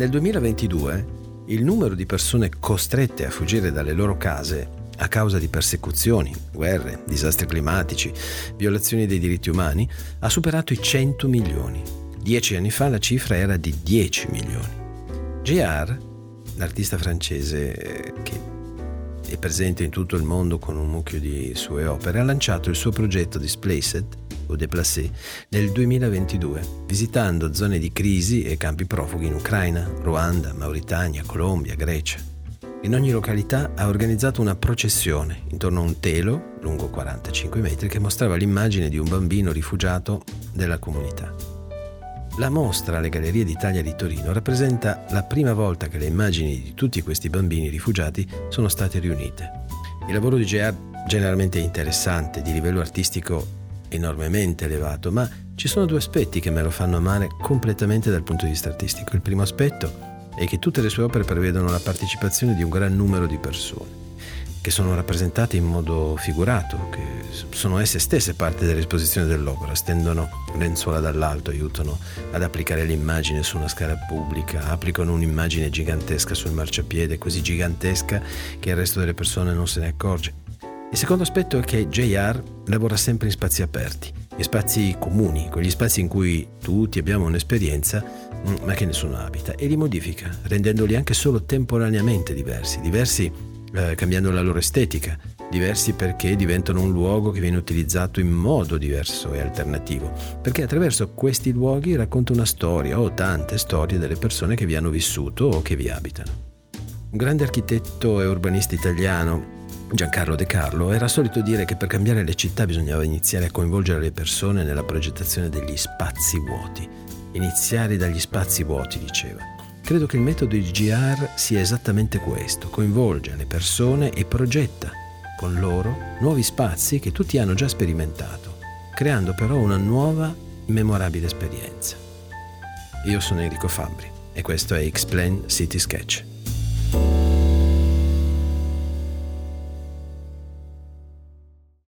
Nel 2022 il numero di persone costrette a fuggire dalle loro case a causa di persecuzioni, guerre, disastri climatici, violazioni dei diritti umani, ha superato i 100 milioni. Dieci anni fa la cifra era di 10 milioni. J.R., l'artista francese eh, che è presente in tutto il mondo con un mucchio di sue opere, ha lanciato il suo progetto Displaced o Déplacé nel 2022, visitando zone di crisi e campi profughi in Ucraina, Ruanda, Mauritania, Colombia, Grecia. In ogni località ha organizzato una processione intorno a un telo lungo 45 metri che mostrava l'immagine di un bambino rifugiato della comunità. La mostra alle Gallerie d'Italia di Torino rappresenta la prima volta che le immagini di tutti questi bambini rifugiati sono state riunite. Il lavoro di J.R. generalmente interessante, di livello artistico enormemente elevato, ma ci sono due aspetti che me lo fanno amare completamente dal punto di vista artistico. Il primo aspetto è che tutte le sue opere prevedono la partecipazione di un gran numero di persone, che sono rappresentate in modo figurato, che sono esse stesse parte dell'esposizione dell'opera, stendono lenzuola dall'alto, aiutano ad applicare l'immagine su una scala pubblica, applicano un'immagine gigantesca sul marciapiede, così gigantesca che il resto delle persone non se ne accorge. Il secondo aspetto è che JR lavora sempre in spazi aperti, in spazi comuni, quegli spazi in cui tutti abbiamo un'esperienza mm, ma che nessuno abita e li modifica, rendendoli anche solo temporaneamente diversi, diversi eh, cambiando la loro estetica, diversi perché diventano un luogo che viene utilizzato in modo diverso e alternativo, perché attraverso questi luoghi racconta una storia o tante storie delle persone che vi hanno vissuto o che vi abitano. Un grande architetto e urbanista italiano, Giancarlo De Carlo era solito dire che per cambiare le città bisognava iniziare a coinvolgere le persone nella progettazione degli spazi vuoti. Iniziare dagli spazi vuoti, diceva. Credo che il metodo di GR sia esattamente questo, coinvolge le persone e progetta con loro nuovi spazi che tutti hanno già sperimentato, creando però una nuova, memorabile esperienza. Io sono Enrico Fabri e questo è Explain City Sketch.